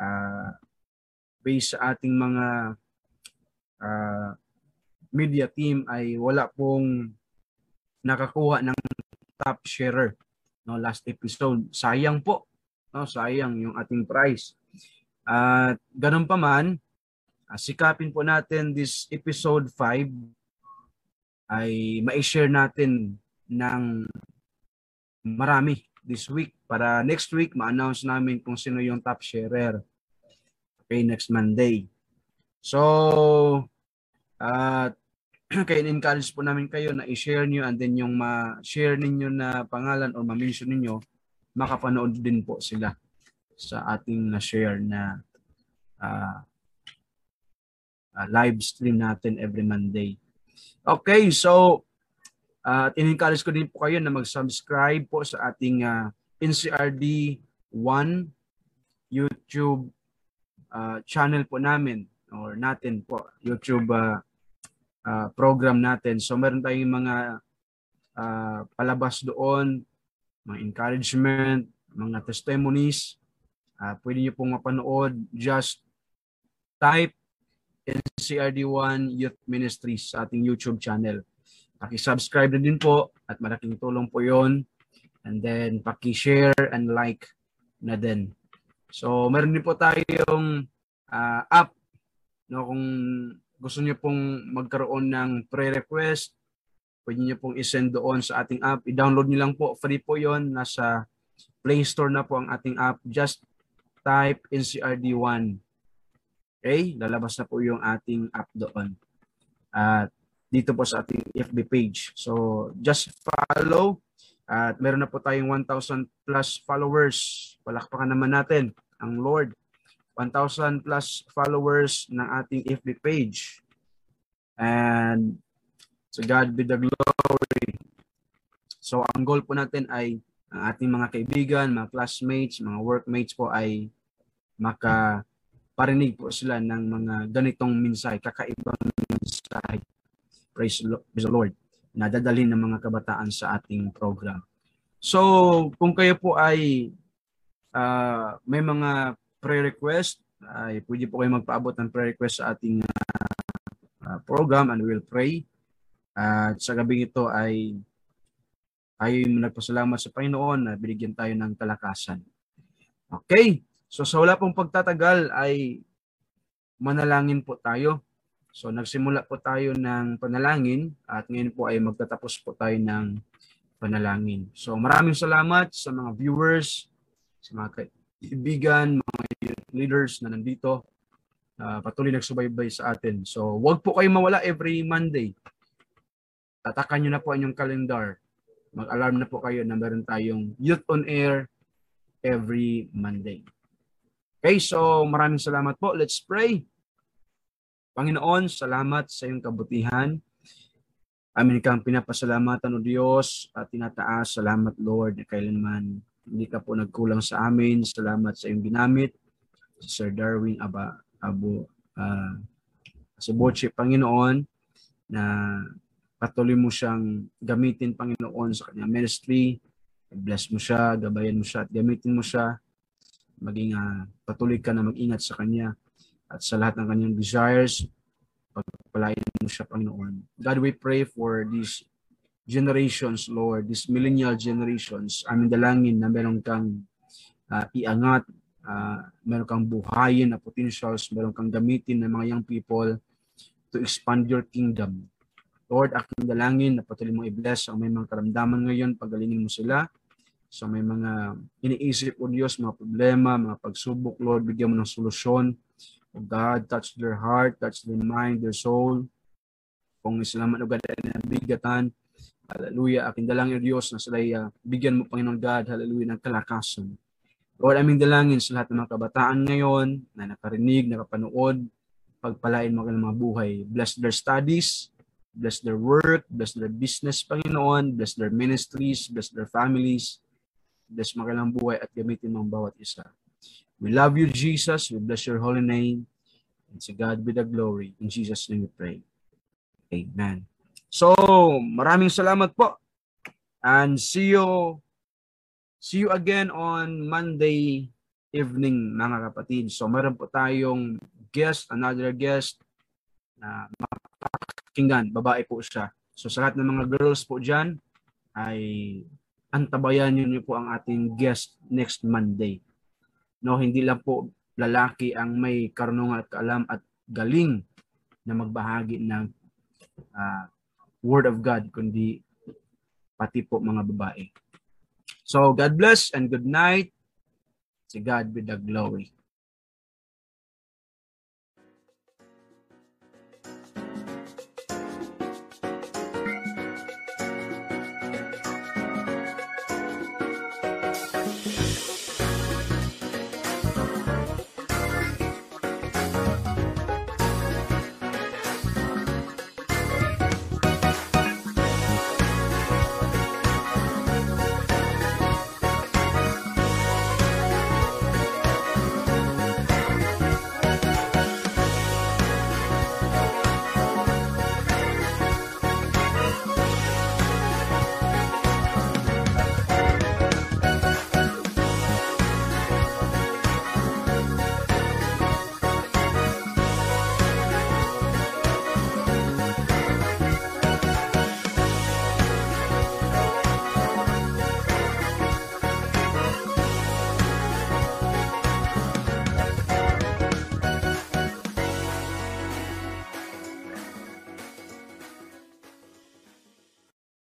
uh, based sa ating mga uh, media team ay wala pong nakakuha ng top sharer no last episode. Sayang po no sayang yung ating prize at uh, ganun pa man uh, sikapin po natin this episode 5 ay ma-share natin ng marami this week. Para next week ma-announce namin kung sino yung top sharer Okay, next Monday. So, at uh, kaya encourage po namin kayo na i-share niyo and then yung ma-share ninyo na pangalan or ma-mention ninyo, makapanood din po sila sa ating na-share na uh, uh, live stream natin every Monday. Okay, so uh, in-encourage ko din po kayo na mag-subscribe po sa ating uh, NCRD 1 YouTube uh, channel po namin or natin po, YouTube uh, uh, program natin. So meron tayong mga uh, palabas doon, mga encouragement, mga testimonies. Uh, pwede nyo pong mapanood. Just type NCRD1 Youth Ministries sa ating YouTube channel. Paki-subscribe na din po at malaking tulong po yon And then paki-share and like na din. So meron din po tayong uh, app no kung gusto niyo pong magkaroon ng pre-request, pwede niyo pong i-send doon sa ating app. I-download niyo lang po, free po 'yon, nasa Play Store na po ang ating app. Just type NCRD1 Okay? Lalabas na po yung ating app doon. At dito po sa ating FB page. So, just follow. At meron na po tayong 1,000 plus followers. Palakpakan naman natin ang Lord. 1,000 plus followers ng ating FB page. And to God be the glory. So, ang goal po natin ay ang ating mga kaibigan, mga classmates, mga workmates po ay maka parinig po sila ng mga ganitong mensahe, kakaibang mensahe. Praise the Lord. Na dadalhin ng mga kabataan sa ating program. So, kung kayo po ay uh, may mga pre-request, ay pwede po kayo magpaabot ng pre-request sa ating uh, program and we'll pray. At uh, sa gabi ito ay tayo nagpasalamat sa Panginoon na binigyan tayo ng kalakasan. Okay. So sa wala pong pagtatagal ay manalangin po tayo. So nagsimula po tayo ng panalangin at ngayon po ay magtatapos po tayo ng panalangin. So maraming salamat sa mga viewers, sa mga kaibigan, mga leaders na nandito. Uh, patuloy nagsubaybay sa atin. So wag po kayo mawala every Monday. Tatakan nyo na po inyong calendar. Mag-alarm na po kayo na meron tayong Youth on Air every Monday. Okay, so maraming salamat po. Let's pray. Panginoon, salamat sa iyong kabutihan. Amin kang pinapasalamatan o Diyos at tinataas. Salamat Lord na kailanman hindi ka po nagkulang sa amin. Salamat sa iyong ginamit. Si Sir Darwin Aba, Abo, uh, sa Boche, Panginoon, na patuloy mo siyang gamitin, Panginoon, sa kanyang ministry. Bless mo siya, gabayan mo siya, at gamitin mo siya maging uh, patuloy ka na mag-ingat sa Kanya at sa lahat ng kanyang desires, pagpalain mo siya, Panginoon. God, we pray for these generations, Lord, these millennial generations. Amin dalangin na meron kang uh, iangat, uh, meron kang buhayin na potentials, meron kang gamitin ng mga young people to expand your kingdom. Lord, aking dalangin na patuloy mo i-bless ang may mga karamdaman ngayon, pagalingin mo sila So may mga iniisip o Diyos, mga problema, mga pagsubok, Lord, bigyan mo ng solusyon. O God, touch their heart, touch their mind, their soul. Kung islaman o God ay nabigatan, Hallelujah. Aking dalangin, Diyos, na sila uh, bigyan mo, Panginoon God, hallelujah, ng kalakasan. Lord, aming dalangin sa lahat ng mga kabataan ngayon na nakarinig, nakapanood, pagpalain mo ng mga buhay. Bless their studies, bless their work, bless their business, Panginoon, bless their ministries, bless their families, Bless magalang buhay at gamitin mo ang bawat isa. We love you, Jesus. We bless your holy name. And to God be the glory. In Jesus' name we pray. Amen. So, maraming salamat po. And see you see you again on Monday evening, mga kapatid. So, meron po tayong guest, another guest na mapakinggan. Babae po siya. So, sa lahat ng mga girls po dyan, ay antabayan niyo po ang ating guest next Monday. No, hindi lang po lalaki ang may karunungan at kaalam at galing na magbahagi ng uh, Word of God, kundi pati po mga babae. So, God bless and good night. To God be the glory.